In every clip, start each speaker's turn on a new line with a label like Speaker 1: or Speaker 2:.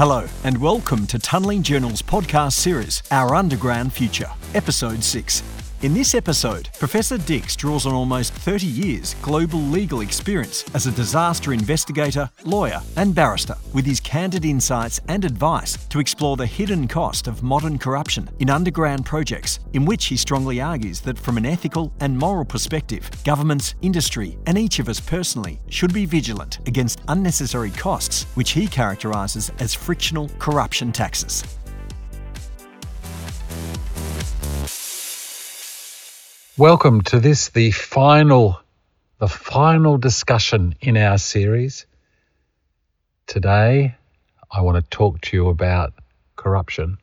Speaker 1: Hello, and welcome to Tunnelling Journal's podcast series, Our Underground Future, Episode 6. In this episode, Professor Dix draws on almost 30 years global legal experience as a disaster investigator, lawyer, and barrister, with his candid insights and advice to explore the hidden cost of modern corruption in underground projects, in which he strongly argues that from an ethical and moral perspective, governments, industry, and each of us personally should be vigilant against unnecessary costs, which he characterises as frictional corruption taxes.
Speaker 2: Welcome to this, the final, the final discussion in our series. Today, I want to talk to you about corruption.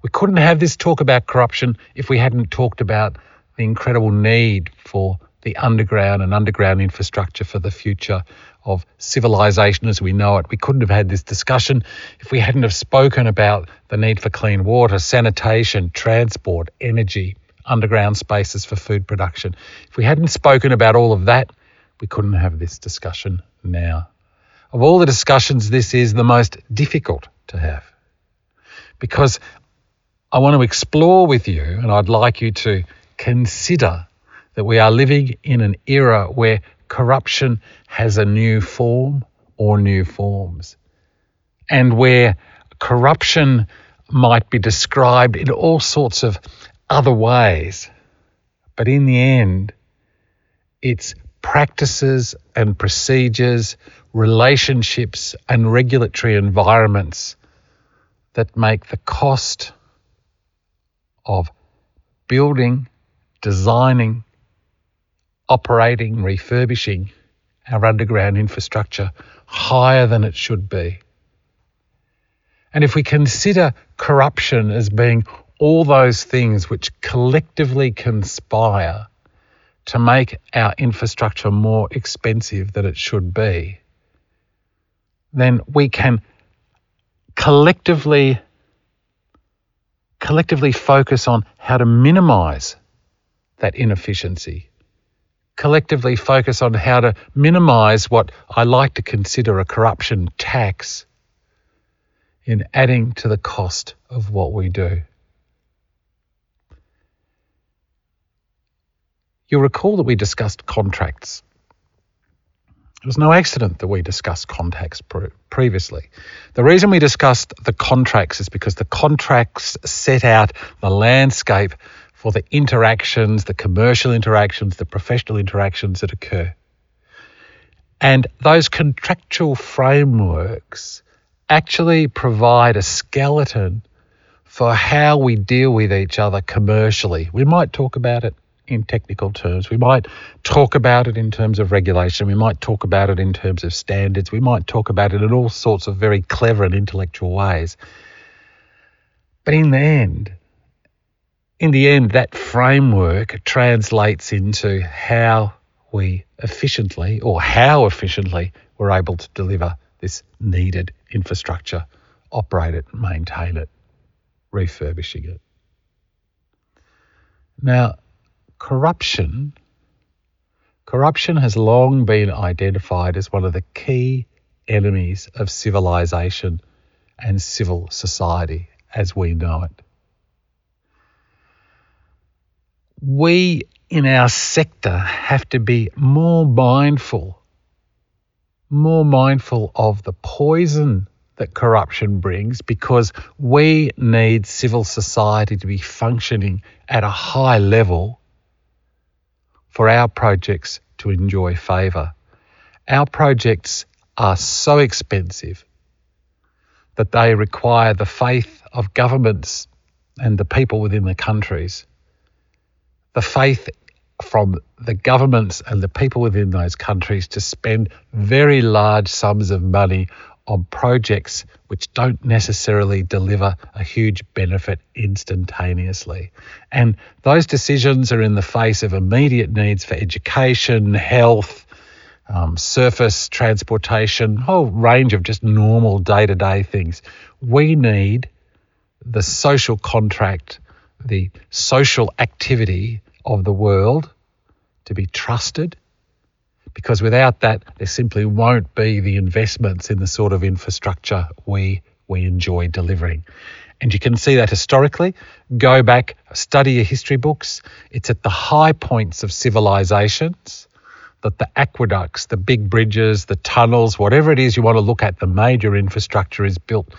Speaker 2: We couldn't have this talk about corruption if we hadn't talked about the incredible need for the underground and underground infrastructure for the future of civilization as we know it. We couldn't have had this discussion if we hadn't have spoken about the need for clean water, sanitation, transport, energy, underground spaces for food production. If we hadn't spoken about all of that, we couldn't have this discussion now. Of all the discussions, this is the most difficult to have because I want to explore with you, and I'd like you to consider that we are living in an era where corruption has a new form or new forms, and where corruption might be described in all sorts of other ways. But in the end, it's practices and procedures, relationships and regulatory environments that make the cost of building, designing, operating, refurbishing our underground infrastructure higher than it should be. And if we consider corruption as being all those things which collectively conspire to make our infrastructure more expensive than it should be, then we can collectively collectively focus on how to minimize that inefficiency. Collectively focus on how to minimize what I like to consider a corruption tax in adding to the cost of what we do. You'll recall that we discussed contracts. It was no accident that we discussed contracts previously. The reason we discussed the contracts is because the contracts set out the landscape for the interactions, the commercial interactions, the professional interactions that occur. And those contractual frameworks actually provide a skeleton for how we deal with each other commercially. We might talk about it in technical terms. We might talk about it in terms of regulation. We might talk about it in terms of standards. We might talk about it in all sorts of very clever and intellectual ways. But in the end, in the end, that framework translates into how we efficiently or how efficiently we're able to deliver this needed infrastructure, operate it, maintain it, refurbishing it. Now, corruption corruption has long been identified as one of the key enemies of civilization and civil society as we know it. We in our sector have to be more mindful, more mindful of the poison that corruption brings because we need civil society to be functioning at a high level for our projects to enjoy favour. Our projects are so expensive that they require the faith of governments and the people within the countries, the faith from the governments and the people within those countries to spend very large sums of money on projects which don't necessarily deliver a huge benefit instantaneously. And those decisions are in the face of immediate needs for education, health, um, surface transportation, whole range of just normal day to day things. We need the social contract, the social activity of the world to be trusted, because without that, there simply won't be the investments in the sort of infrastructure we we enjoy delivering. And you can see that historically. Go back, study your history books. It's at the high points of civilizations that the aqueducts, the big bridges, the tunnels, whatever it is you want to look at, the major infrastructure is built.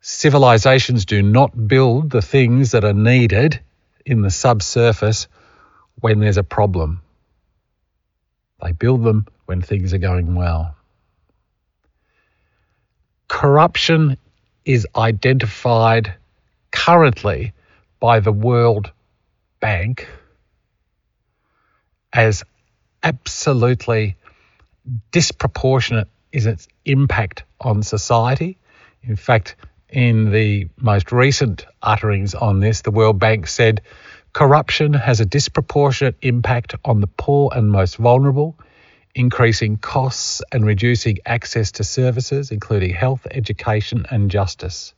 Speaker 2: Civilizations do not build the things that are needed in the subsurface when there's a problem. They build them when things are going well. Corruption is identified currently by the World Bank as absolutely disproportionate is its impact on society. In fact, in the most recent utterings on this, the World Bank said corruption has a disproportionate impact on the poor and most vulnerable, increasing costs and reducing access to services, including health, education, and justice.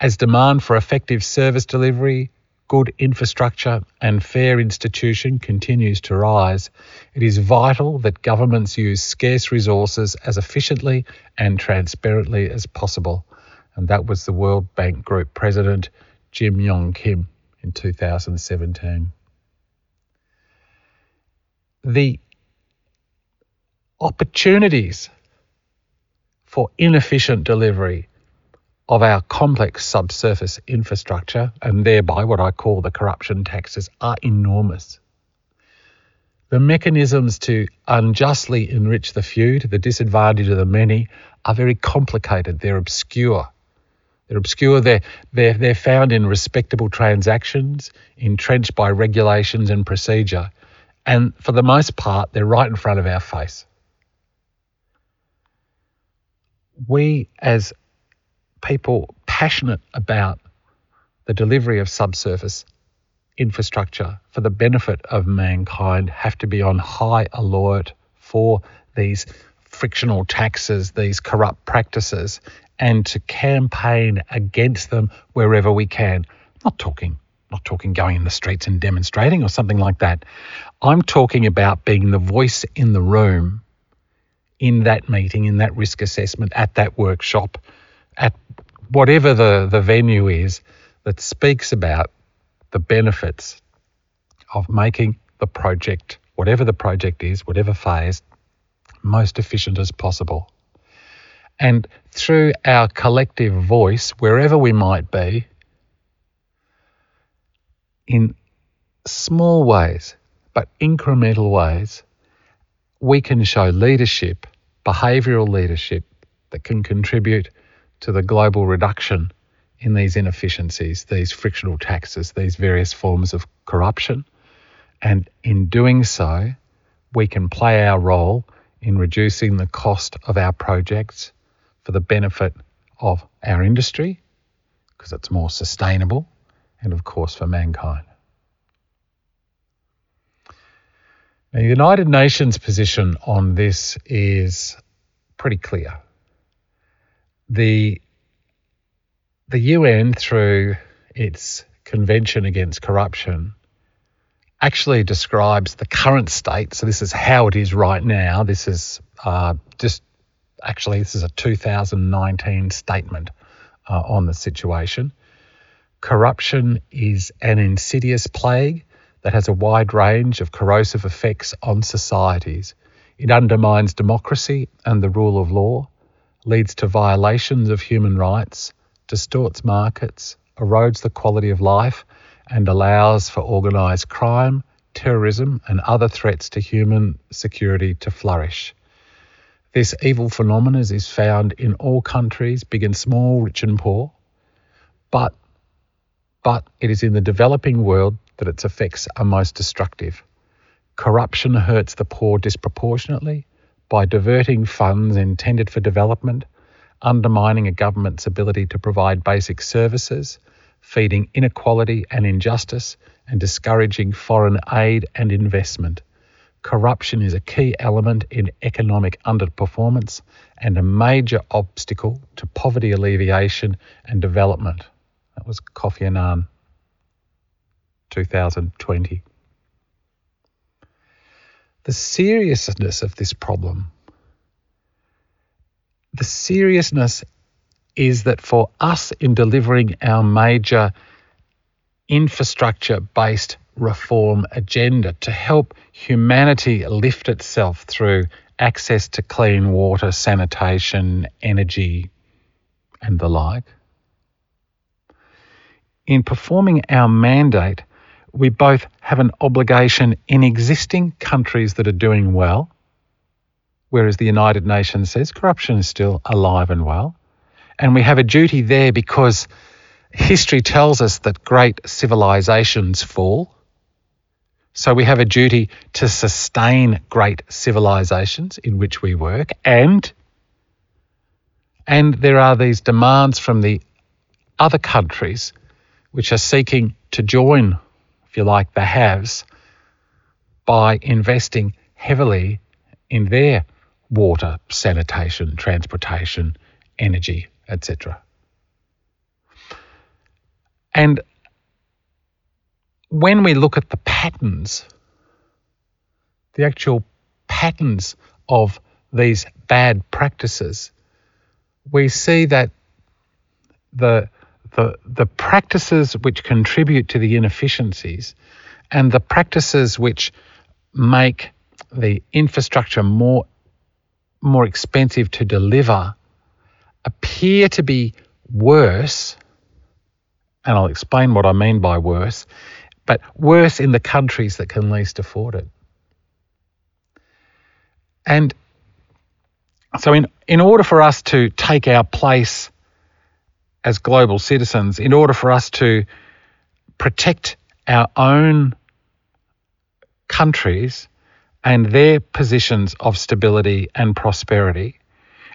Speaker 2: As demand for effective service delivery, good infrastructure, and fair institution continues to rise, it is vital that governments use scarce resources as efficiently and transparently as possible. And that was the World Bank Group President Jim Yong Kim in 2017. The opportunities for inefficient delivery of our complex subsurface infrastructure, and thereby what I call the corruption taxes, are enormous. The mechanisms to unjustly enrich the few to the disadvantage of the many are very complicated, they're obscure. They're obscure, they're, they're, they're found in respectable transactions, entrenched by regulations and procedure, and for the most part, they're right in front of our face. We, as people passionate about the delivery of subsurface infrastructure for the benefit of mankind have to be on high alert for these frictional taxes, these corrupt practices, and to campaign against them wherever we can. not talking not talking going in the streets and demonstrating or something like that. I'm talking about being the voice in the room in that meeting, in that risk assessment, at that workshop, at whatever the, the venue is that speaks about the benefits of making the project, whatever the project is, whatever phase, most efficient as possible. And through our collective voice, wherever we might be, in small ways, but incremental ways, we can show leadership, behavioural leadership that can contribute to the global reduction in these inefficiencies, these frictional taxes, these various forms of corruption. And in doing so, we can play our role in reducing the cost of our projects for the benefit of our industry, because it's more sustainable, and of course for mankind. Now, the United Nations position on this is pretty clear the the UN through its Convention Against Corruption actually describes the current state. So this is how it is right now. This is uh, just actually this is a 2019 statement uh, on the situation. Corruption is an insidious plague that has a wide range of corrosive effects on societies. It undermines democracy and the rule of law leads to violations of human rights, distorts markets, erodes the quality of life, and allows for organised crime, terrorism, and other threats to human security to flourish. This evil phenomenon is found in all countries, big and small, rich and poor, but, but it is in the developing world that its effects are most destructive. Corruption hurts the poor disproportionately, by diverting funds intended for development, undermining a government's ability to provide basic services, feeding inequality and injustice, and discouraging foreign aid and investment. Corruption is a key element in economic underperformance and a major obstacle to poverty alleviation and development. That was Kofi Annan, 2020. the seriousness of this problem. The seriousness is that for us in delivering our major infrastructure based reform agenda to help humanity lift itself through access to clean water, sanitation, energy, and the like. In performing our mandate, we both have an obligation in existing countries that are doing well, whereas the United Nations says corruption is still alive and well. And we have a duty there because history tells us that great civilizations fall. So we have a duty to sustain great civilizations in which we work and and there are these demands from the other countries which are seeking to join if you like, the haves by investing heavily in their water, sanitation, transportation, energy, etc. And when we look at the patterns, the actual patterns of these bad practices, we see that the the, the practices which contribute to the inefficiencies and the practices which make the infrastructure more, more expensive to deliver appear to be worse. And I'll explain what I mean by worse, but worse in the countries that can least afford it. And so, in, in order for us to take our place as global citizens in order for us to protect our own countries and their positions of stability and prosperity,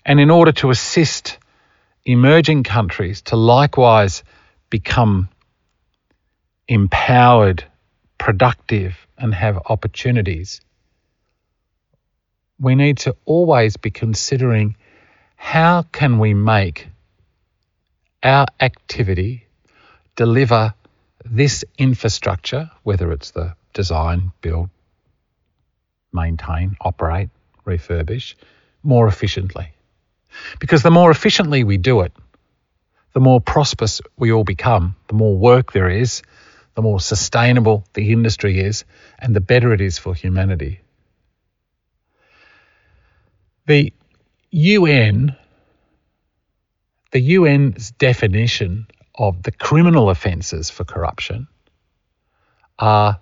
Speaker 2: and in order to assist emerging countries to likewise become empowered, productive, and have opportunities, we need to always be considering how can we make our activity deliver this infrastructure, whether it's the design, build, maintain, operate, refurbish, more efficiently. Because the more efficiently we do it, the more prosperous we all become, the more work there is, the more sustainable the industry is, and the better it is for humanity. The UN the UN's definition of the criminal offences for corruption are,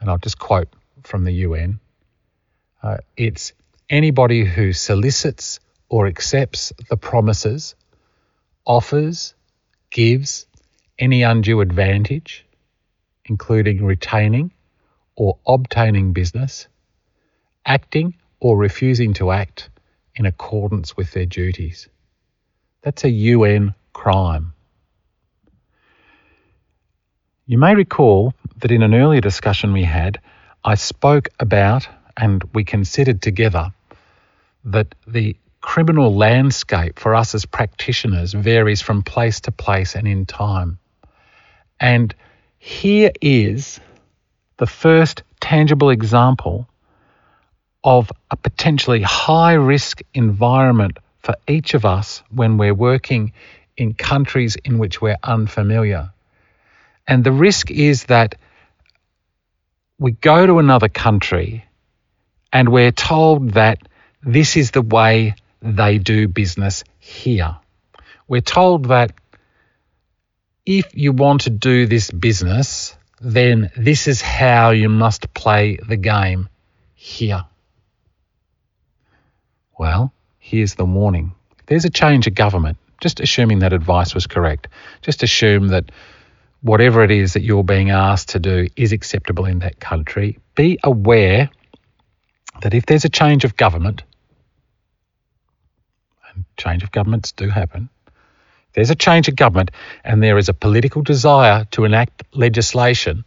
Speaker 2: and I'll just quote from the UN uh, it's anybody who solicits or accepts the promises, offers, gives any undue advantage, including retaining or obtaining business, acting or refusing to act in accordance with their duties. That's a UN crime. You may recall that in an earlier discussion we had, I spoke about and we considered together that the criminal landscape for us as practitioners varies from place to place and in time. And here is the first tangible example of a potentially high risk environment for each of us when we're working in countries in which we're unfamiliar. And the risk is that we go to another country and we're told that this is the way they do business here. We're told that if you want to do this business, then this is how you must play the game here. Well, here's the warning. There's a change of government, just assuming that advice was correct. Just assume that whatever it is that you're being asked to do is acceptable in that country. Be aware that if there's a change of government, change of governments do happen, there's a change of government and there is a political desire to enact legislation,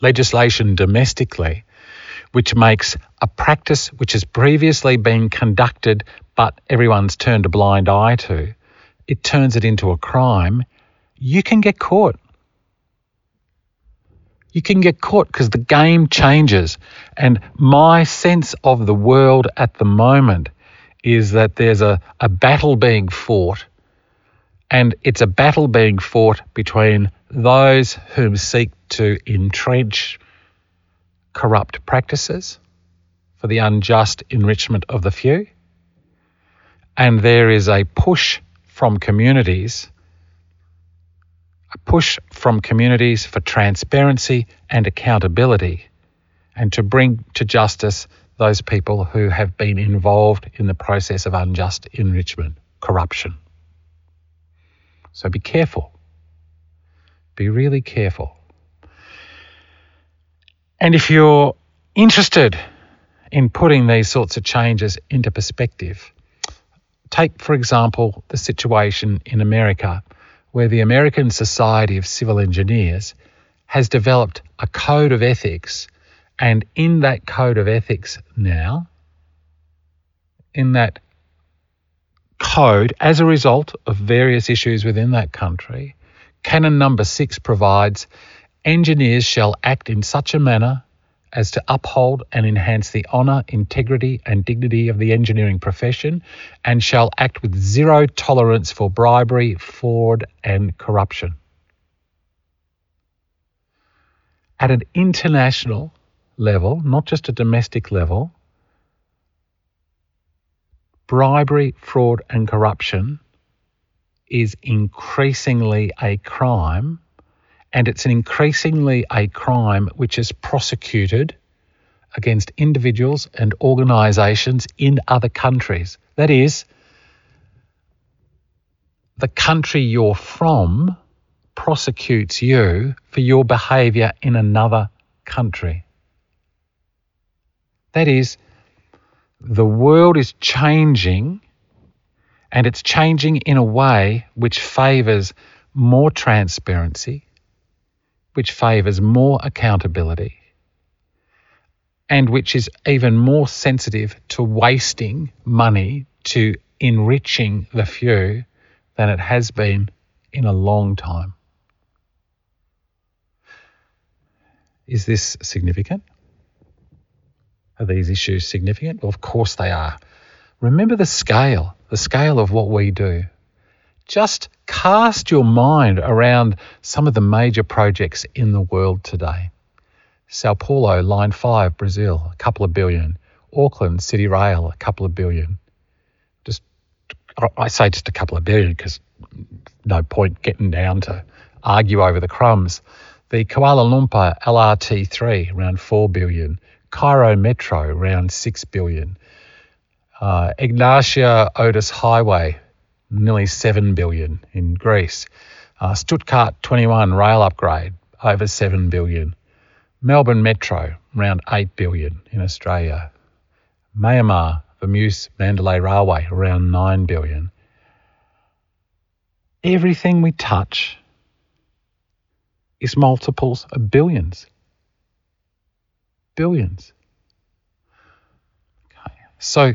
Speaker 2: legislation domestically which makes a practice which has previously been conducted but everyone's turned a blind eye to, it turns it into a crime, you can get caught. you can get caught because the game changes. And my sense of the world at the moment is that there's a, a battle being fought, and it's a battle being fought between those whom seek to entrench corrupt practices for the unjust enrichment of the few. And there is a push from communities a push from communities for transparency and accountability, and to bring to justice those people who have been involved in the process of unjust enrichment, corruption. So be careful. Be really careful. And if you're interested in putting these sorts of changes into perspective, take, for example, the situation in America where the American Society of Civil Engineers has developed a code of ethics. And in that code of ethics now, in that code, as a result of various issues within that country, Canon number six provides engineers shall act in such a manner as to uphold and enhance the honour, integrity, and dignity of the engineering profession, and shall act with zero tolerance for bribery, fraud, and corruption. At an international level, not just a domestic level, bribery, fraud, and corruption is increasingly a crime and it's increasingly a crime which is prosecuted against individuals and organisations in other countries. That is, the country you're from prosecutes you for your behaviour in another country. That is, the world is changing and it's changing in a way which favours more transparency, which favours more accountability and which is even more sensitive to wasting money to enriching the few than it has been in a long time. Is this significant? Are these issues significant? Well, of course they are. Remember the scale, the scale of what we do. Just cast your mind around some of the major projects in the world today. Sao Paulo, Line 5, Brazil, a couple of billion. Auckland City Rail, a couple of billion. Just, I say just a couple of billion because no point getting down to argue over the crumbs. The Kuala Lumpur LRT3, around 4 billion. Cairo Metro, around 6 billion. Uh, Egnatia Odos Highway, nearly 7 billion in Greece. Uh, Stuttgart 21 rail upgrade over 7 billion. Melbourne Metro around 8 billion in Australia. Myanmar Vamuse Mandalay Railway around 9 billion. Everything we touch is multiples of billions. Billions. Okay. So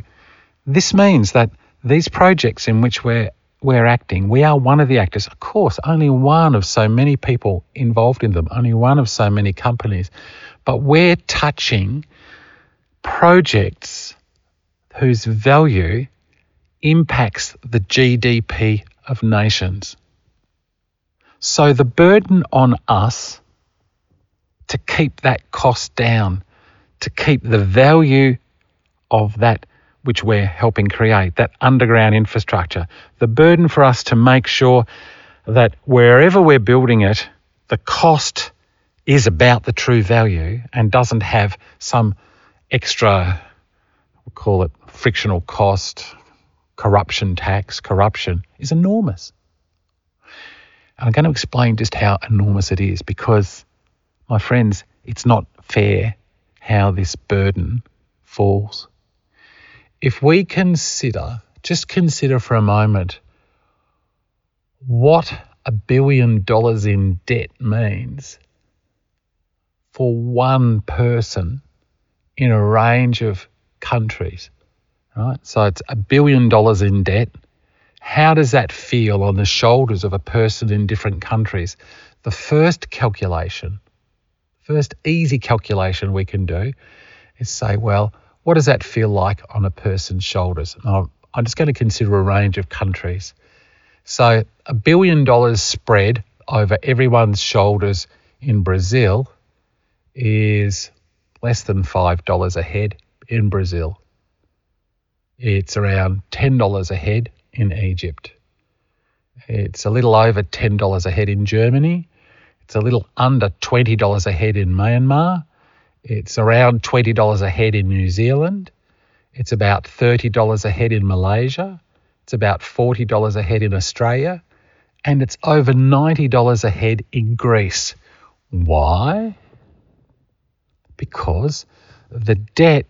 Speaker 2: this means that these projects in which we're we're acting, we are one of the actors. Of course, only one of so many people involved in them, only one of so many companies. But we're touching projects whose value impacts the GDP of nations. So the burden on us to keep that cost down, to keep the value of that which we're helping create, that underground infrastructure. The burden for us to make sure that wherever we're building it, the cost is about the true value and doesn't have some extra, we'll call it frictional cost, corruption tax, corruption, is enormous. And I'm going to explain just how enormous it is because, my friends, it's not fair how this burden falls if we consider, just consider for a moment, what a billion dollars in debt means for one person in a range of countries, right? So it's a billion dollars in debt. How does that feel on the shoulders of a person in different countries? The first calculation, First easy calculation we can do is say, well, what does that feel like on a person's shoulders? I'm just going to consider a range of countries. So, a billion dollars spread over everyone's shoulders in Brazil is less than $5 a head in Brazil. It's around $10 a head in Egypt. It's a little over $10 a head in Germany. It's a little under $20 a head in Myanmar. It's around $20 a head in New Zealand. It's about $30 a head in Malaysia. It's about $40 a head in Australia. And it's over $90 a head in Greece. Why? Because the debt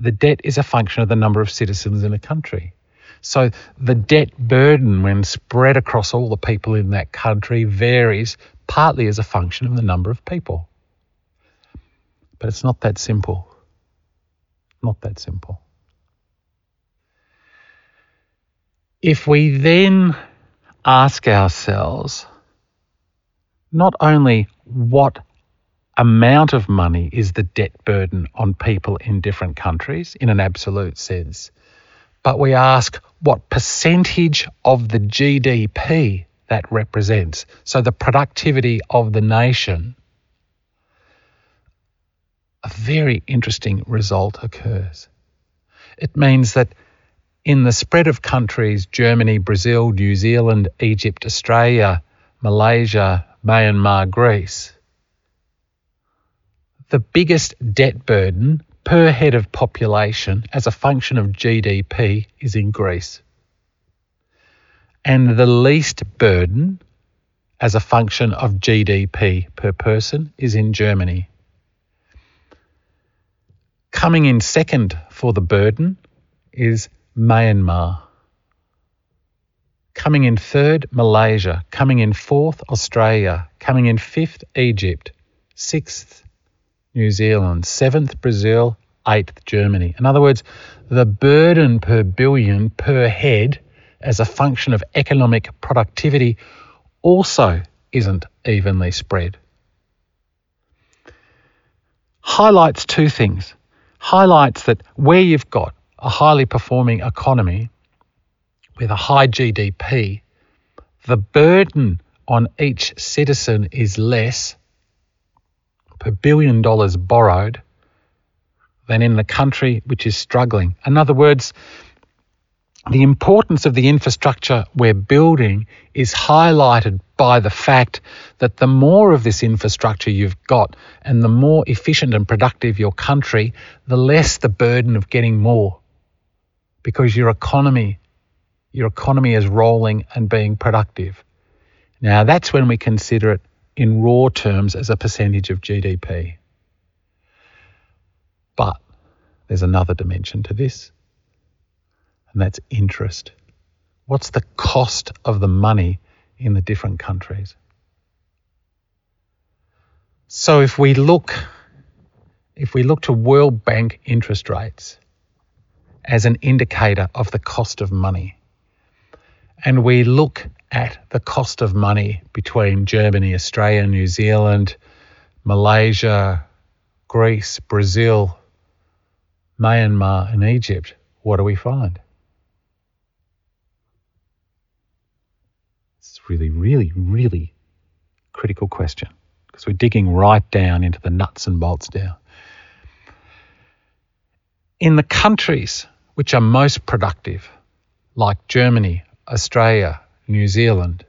Speaker 2: the debt is a function of the number of citizens in a country. So the debt burden, when spread across all the people in that country, varies partly as a function of the number of people. But it's not that simple. Not that simple. If we then ask ourselves not only what amount of money is the debt burden on people in different countries in an absolute sense, but we ask what percentage of the GDP that represents, so the productivity of the nation a very interesting result occurs. It means that in the spread of countries Germany, Brazil, New Zealand, Egypt, Australia, Malaysia, Myanmar, Greece the biggest debt burden per head of population as a function of GDP is in Greece. And the least burden as a function of GDP per person is in Germany. Coming in second for the burden is Myanmar. Coming in third, Malaysia. Coming in fourth, Australia. Coming in fifth, Egypt. Sixth, New Zealand. Seventh, Brazil. Eighth, Germany. In other words, the burden per billion per head as a function of economic productivity also isn't evenly spread. Highlights two things highlights that where you've got a highly performing economy with a high GDP, the burden on each citizen is less per billion dollars borrowed than in the country which is struggling. In other words, the importance of the infrastructure we're building is highlighted by the fact that the more of this infrastructure you've got and the more efficient and productive your country, the less the burden of getting more. Because your economy, your economy is rolling and being productive. Now that's when we consider it in raw terms as a percentage of GDP. But there's another dimension to this and that's interest. What's the cost of the money in the different countries? So if we look if we look to World Bank interest rates as an indicator of the cost of money, and we look at the cost of money between Germany, Australia, New Zealand, Malaysia, Greece, Brazil, Myanmar, and Egypt, what do we find? It's really, really, really critical question because we're digging right down into the nuts and bolts down. In the countries which are most productive, like Germany, Australia, New Zealand,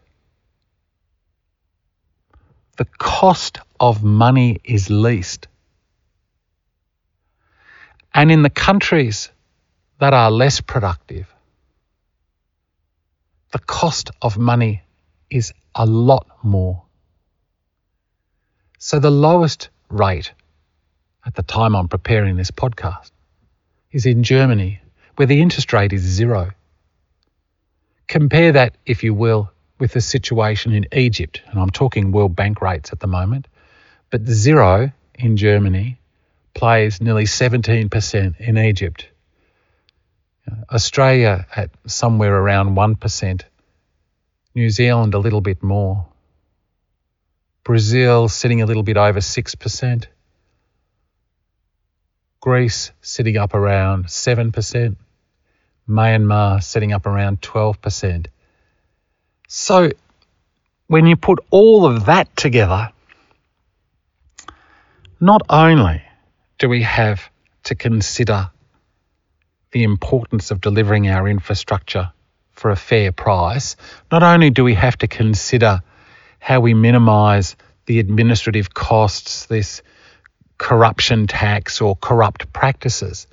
Speaker 2: the cost of money is least. And in the countries that are less productive, the cost of money is a lot more. So the lowest rate at the time I'm preparing this podcast is in Germany, where the interest rate is zero. Compare that, if you will, with the situation in Egypt, and I'm talking World Bank rates at the moment, but zero in Germany plays nearly 17% in Egypt. Australia at somewhere around 1%, New Zealand a little bit more. Brazil sitting a little bit over 6%. Greece sitting up around 7%. Myanmar sitting up around 12%. So when you put all of that together, not only do we have to consider the importance of delivering our infrastructure for a fair price, not only do we have to consider how we minimise the administrative costs, this corruption tax or corrupt practices,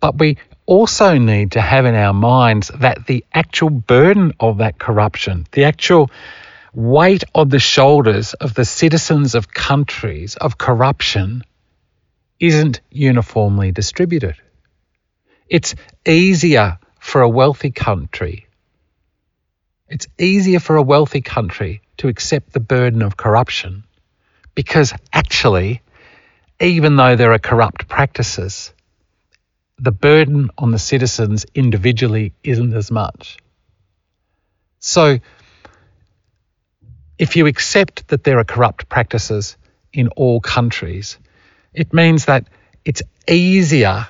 Speaker 2: but we also need to have in our minds that the actual burden of that corruption, the actual weight on the shoulders of the citizens of countries of corruption isn't uniformly distributed. It's easier for a wealthy country. It's easier for a wealthy country to accept the burden of corruption because actually, even though there are corrupt practices, the burden on the citizens individually isn't as much. So, if you accept that there are corrupt practices in all countries, it means that it's easier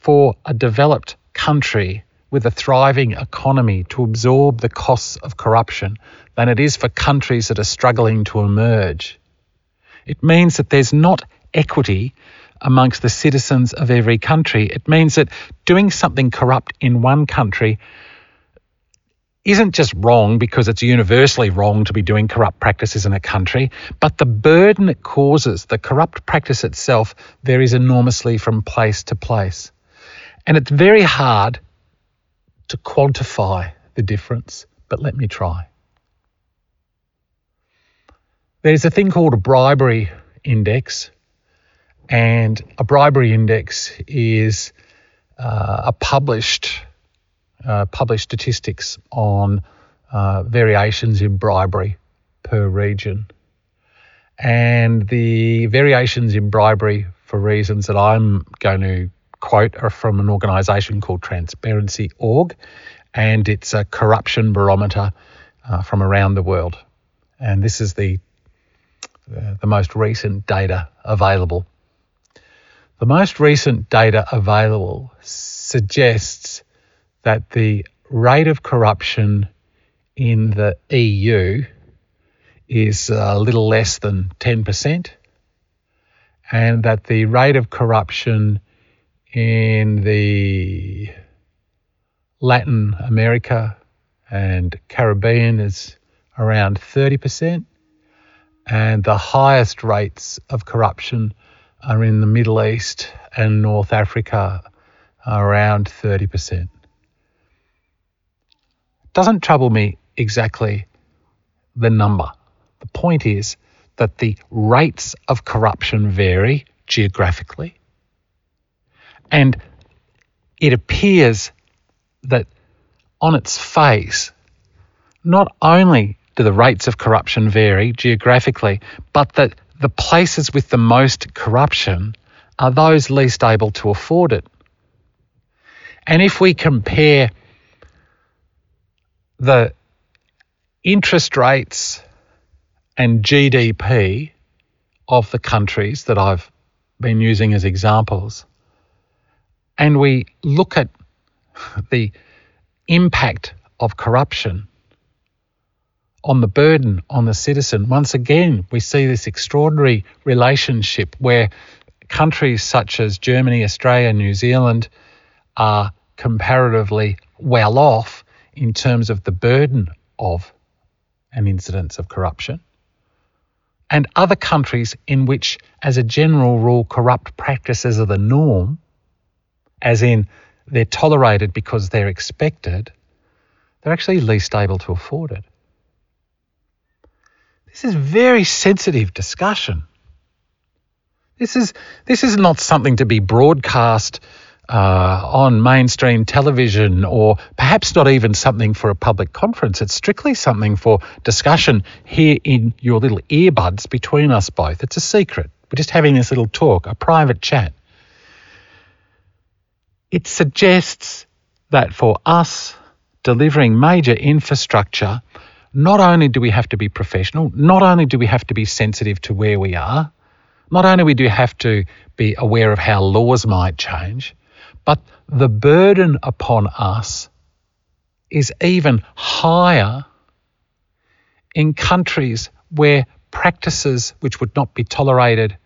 Speaker 2: for a developed country with a thriving economy to absorb the costs of corruption than it is for countries that are struggling to emerge. It means that there's not equity amongst the citizens of every country. It means that doing something corrupt in one country isn't just wrong because it's universally wrong to be doing corrupt practices in a country, but the burden it causes, the corrupt practice itself, varies enormously from place to place. And it's very hard to quantify the difference, but let me try. There's a thing called a bribery index, and a bribery index is uh, a published uh, published statistics on uh, variations in bribery per region. And the variations in bribery for reasons that I'm going to quote are from an organisation called Transparency Org, and it's a corruption barometer uh, from around the world. And this is the the most recent data available. The most recent data available suggests that the rate of corruption in the EU is a little less than 10%, and that the rate of corruption in the Latin America and Caribbean is around 30%, and the highest rates of corruption are in the Middle East and North Africa, around 30% doesn't trouble me exactly the number. The point is that the rates of corruption vary geographically. And it appears that on its face, not only do the rates of corruption vary geographically, but that the places with the most corruption are those least able to afford it. And if we compare the interest rates and GDP of the countries that I've been using as examples, and we look at the impact of corruption on the burden on the citizen, once again, we see this extraordinary relationship where countries such as Germany, Australia, New Zealand are comparatively well off in terms of the burden of an incidence of corruption, and other countries in which, as a general rule, corrupt practices are the norm, as in they're tolerated because they're expected, they're actually least able to afford it. This is very sensitive discussion. This is this is not something to be broadcast uh, on mainstream television or perhaps not even something for a public conference. It's strictly something for discussion here in your little earbuds between us both. It's a secret. We're just having this little talk, a private chat. It suggests that for us, delivering major infrastructure not only do we have to be professional, not only do we have to be sensitive to where we are, not only do we have to be aware of how laws might change, but the burden upon us is even higher in countries where practices which would not be tolerated,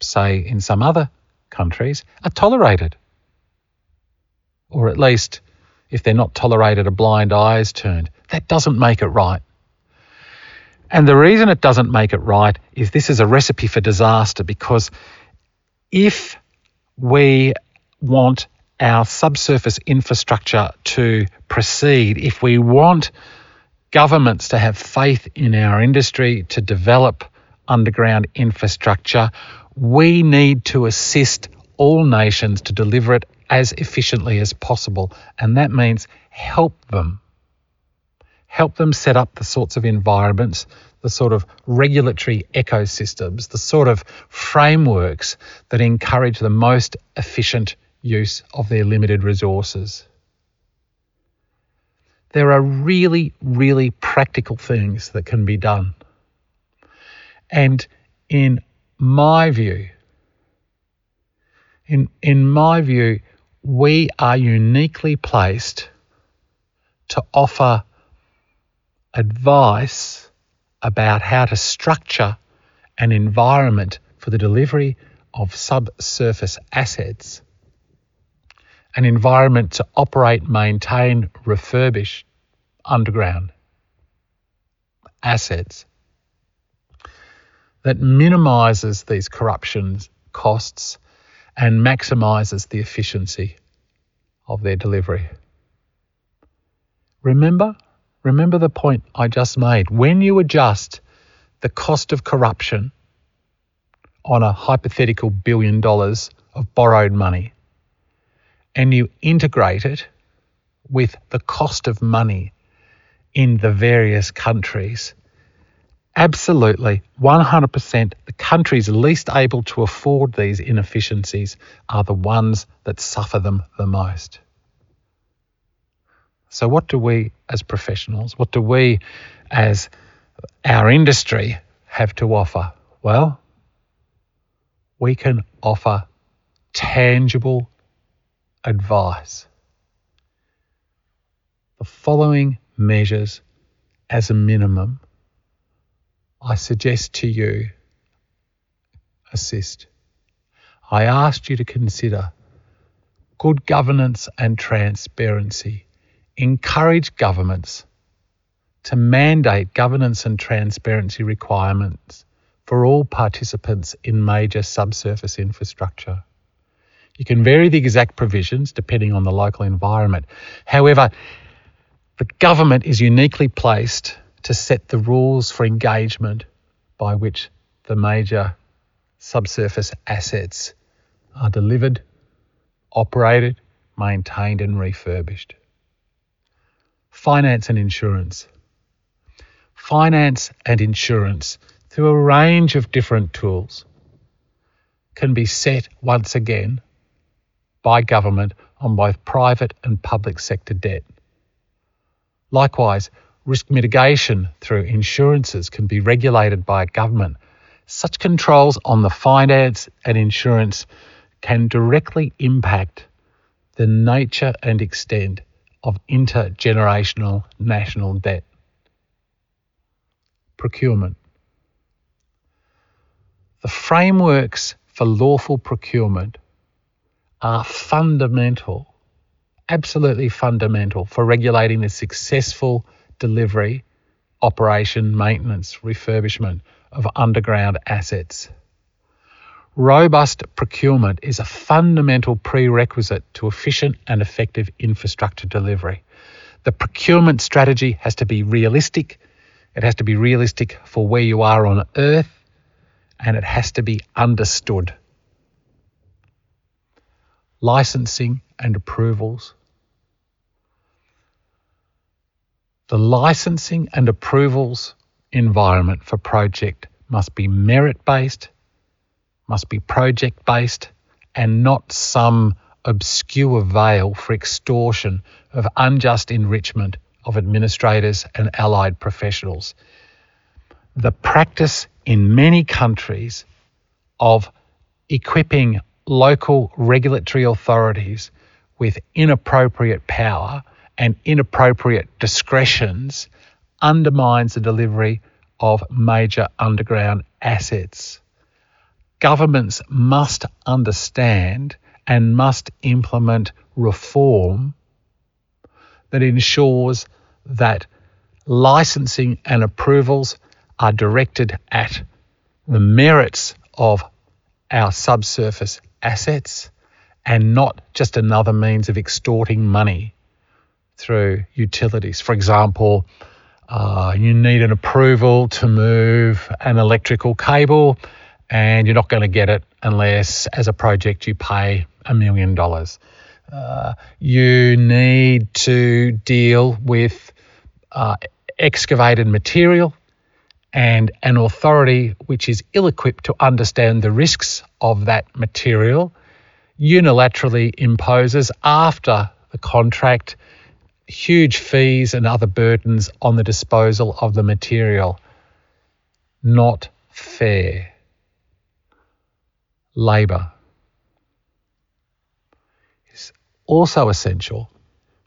Speaker 2: say in some other countries, are tolerated. Or at least, if they're not tolerated, a blind eye is turned. That doesn't make it right. And the reason it doesn't make it right is this is a recipe for disaster because if we want our subsurface infrastructure to proceed, if we want governments to have faith in our industry to develop underground infrastructure, we need to assist all nations to deliver it as efficiently as possible. And that means help them. Help them set up the sorts of environments, the sort of regulatory ecosystems, the sort of frameworks that encourage the most efficient use of their limited resources. There are really, really practical things that can be done. And in my view, in, in my view, we are uniquely placed to offer advice about how to structure an environment for the delivery of subsurface assets, an environment to operate, maintain, refurbish underground assets that minimizes these corruption costs and maximizes the efficiency of their delivery. Remember, remember the point I just made. When you adjust the cost of corruption on a hypothetical billion dollars of borrowed money and you integrate it with the cost of money in the various countries, Absolutely, 100%. The countries least able to afford these inefficiencies are the ones that suffer them the most. So, what do we as professionals, what do we as our industry have to offer? Well, we can offer tangible advice. The following measures, as a minimum, I suggest to you assist. I asked you to consider good governance and transparency. Encourage governments to mandate governance and transparency requirements for all participants in major subsurface infrastructure. You can vary the exact provisions depending on the local environment. However, the government is uniquely placed to set the rules for engagement by which the major subsurface assets are delivered, operated, maintained, and refurbished. Finance and insurance. Finance and insurance, through a range of different tools, can be set once again by government on both private and public sector debt. Likewise, Risk mitigation through insurances can be regulated by government. Such controls on the finance and insurance can directly impact the nature and extent of intergenerational national debt. Procurement. The frameworks for lawful procurement are fundamental, absolutely fundamental for regulating the successful delivery, operation, maintenance, refurbishment of underground assets. Robust procurement is a fundamental prerequisite to efficient and effective infrastructure delivery. The procurement strategy has to be realistic, it has to be realistic for where you are on Earth, and it has to be understood. Licensing and approvals The licensing and approvals environment for project must be merit based, must be project based, and not some obscure veil for extortion of unjust enrichment of administrators and allied professionals. The practice in many countries of equipping local regulatory authorities with inappropriate power and inappropriate discretions undermines the delivery of major underground assets. Governments must understand and must implement reform that ensures that licensing and approvals are directed at the merits of our subsurface assets and not just another means of extorting money through utilities. For example, uh, you need an approval to move an electrical cable, and you're not going to get it unless, as a project, you pay a million dollars. Uh, you need to deal with uh, excavated material and an authority which is ill equipped to understand the risks of that material unilaterally imposes after the contract huge fees and other burdens on the disposal of the material. Not fair. Labour is also essential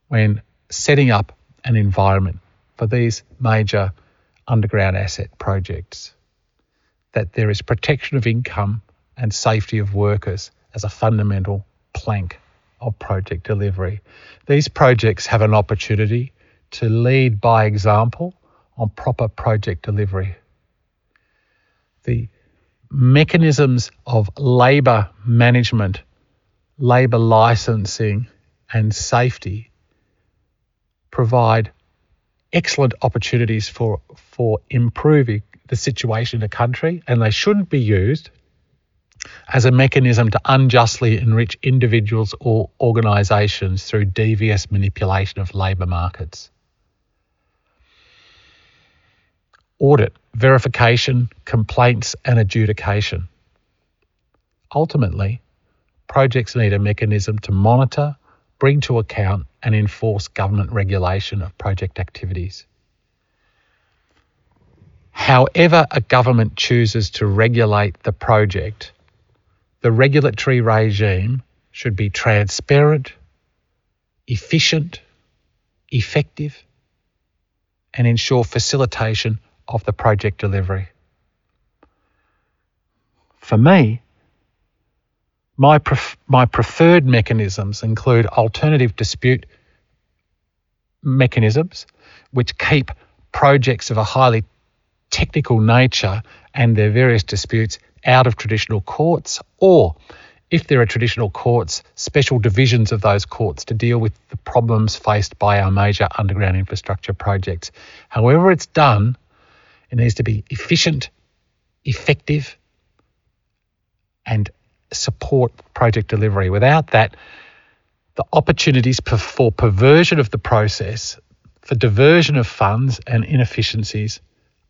Speaker 2: when setting up an environment for these major underground asset projects, that there is protection of income and safety of workers as a fundamental plank of project delivery. These projects have an opportunity to lead by example on proper project delivery. The mechanisms of labour management, labour licensing, and safety provide excellent opportunities for, for improving the situation in a country, and they shouldn't be used as a mechanism to unjustly enrich individuals or organisations through devious manipulation of labour markets. Audit, verification, complaints, and adjudication. Ultimately, projects need a mechanism to monitor, bring to account, and enforce government regulation of project activities. However, a government chooses to regulate the project, the regulatory regime should be transparent, efficient, effective, and ensure facilitation of the project delivery. For me, my, pref- my preferred mechanisms include alternative dispute mechanisms, which keep projects of a highly technical nature and their various disputes out of traditional courts, or if there are traditional courts, special divisions of those courts to deal with the problems faced by our major underground infrastructure projects. However, it's done, it needs to be efficient, effective, and support project delivery. Without that, the opportunities for perversion of the process, for diversion of funds and inefficiencies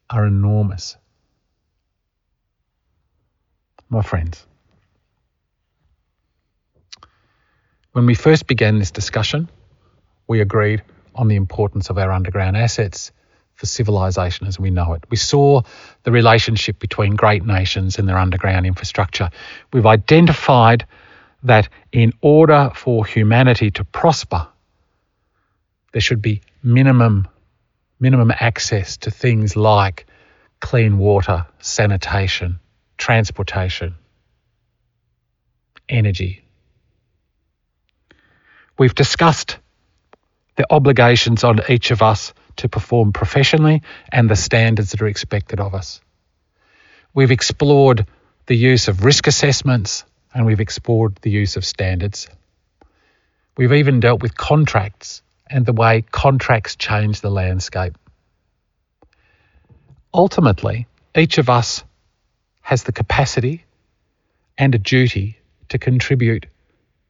Speaker 2: are enormous my friends. When we first began this discussion, we agreed on the importance of our underground assets for civilization as we know it. We saw the relationship between great nations and their underground infrastructure. We've identified that in order for humanity to prosper, there should be minimum minimum access to things like clean water, sanitation, transportation, energy. We've discussed the obligations on each of us to perform professionally and the standards that are expected of us. We've explored the use of risk assessments and we've explored the use of standards. We've even dealt with contracts and the way contracts change the landscape. Ultimately, each of us has the capacity and a duty to contribute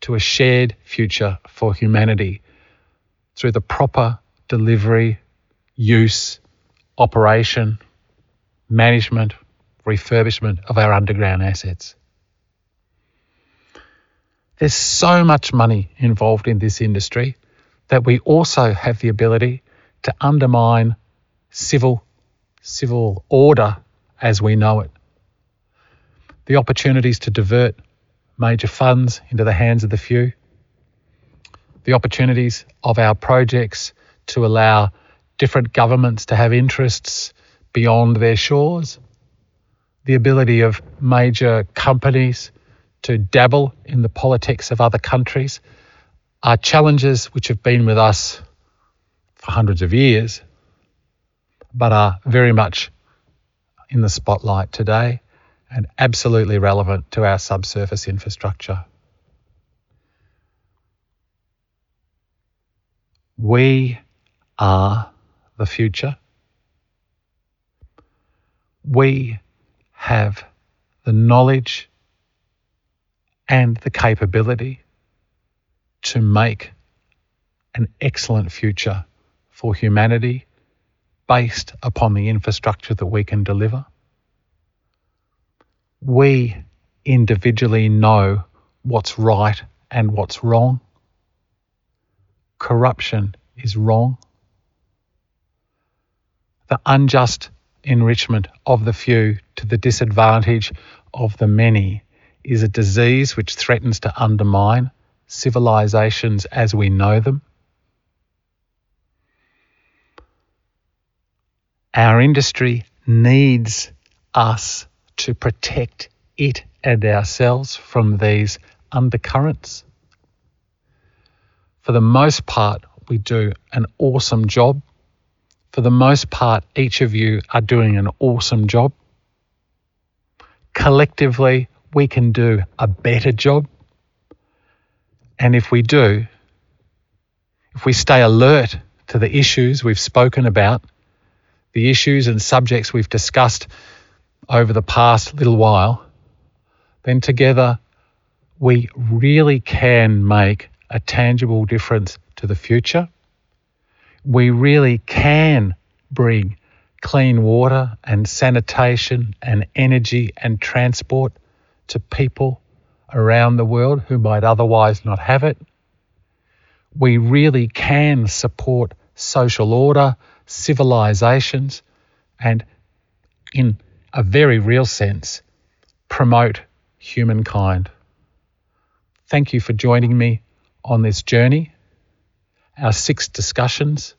Speaker 2: to a shared future for humanity through the proper delivery, use, operation, management, refurbishment of our underground assets. There's so much money involved in this industry that we also have the ability to undermine civil civil order as we know it. The opportunities to divert major funds into the hands of the few. The opportunities of our projects to allow different governments to have interests beyond their shores. The ability of major companies to dabble in the politics of other countries are challenges which have been with us for hundreds of years, but are very much in the spotlight today and absolutely relevant to our subsurface infrastructure. We are the future. We have the knowledge and the capability to make an excellent future for humanity based upon the infrastructure that we can deliver. We individually know what's right and what's wrong. Corruption is wrong. The unjust enrichment of the few to the disadvantage of the many is a disease which threatens to undermine civilizations as we know them. Our industry needs us to protect it and ourselves from these undercurrents. For the most part, we do an awesome job. For the most part, each of you are doing an awesome job. Collectively, we can do a better job. And if we do, if we stay alert to the issues we've spoken about, the issues and subjects we've discussed over the past little while, then together we really can make a tangible difference to the future. We really can bring clean water and sanitation and energy and transport to people around the world who might otherwise not have it. We really can support social order, civilizations, and in a very real sense, promote humankind. Thank you for joining me on this journey. Our six discussions,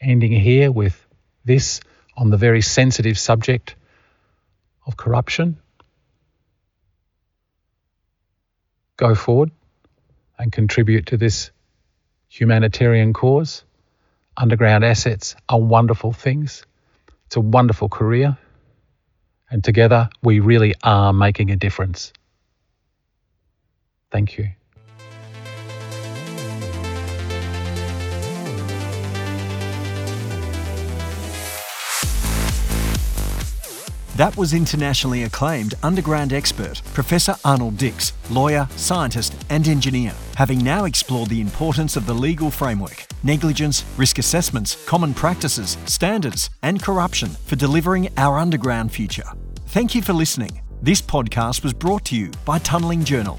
Speaker 2: ending here with this on the very sensitive subject of corruption. Go forward and contribute to this humanitarian cause. Underground assets are wonderful things. It's a wonderful career. And together, we really are making a difference. Thank you.
Speaker 1: That was internationally acclaimed underground expert Professor Arnold Dix, lawyer, scientist, and engineer, having now explored the importance of the legal framework, negligence, risk assessments, common practices, standards, and corruption for delivering our underground future. Thank you for listening. This podcast was brought to you by Tunnelling Journal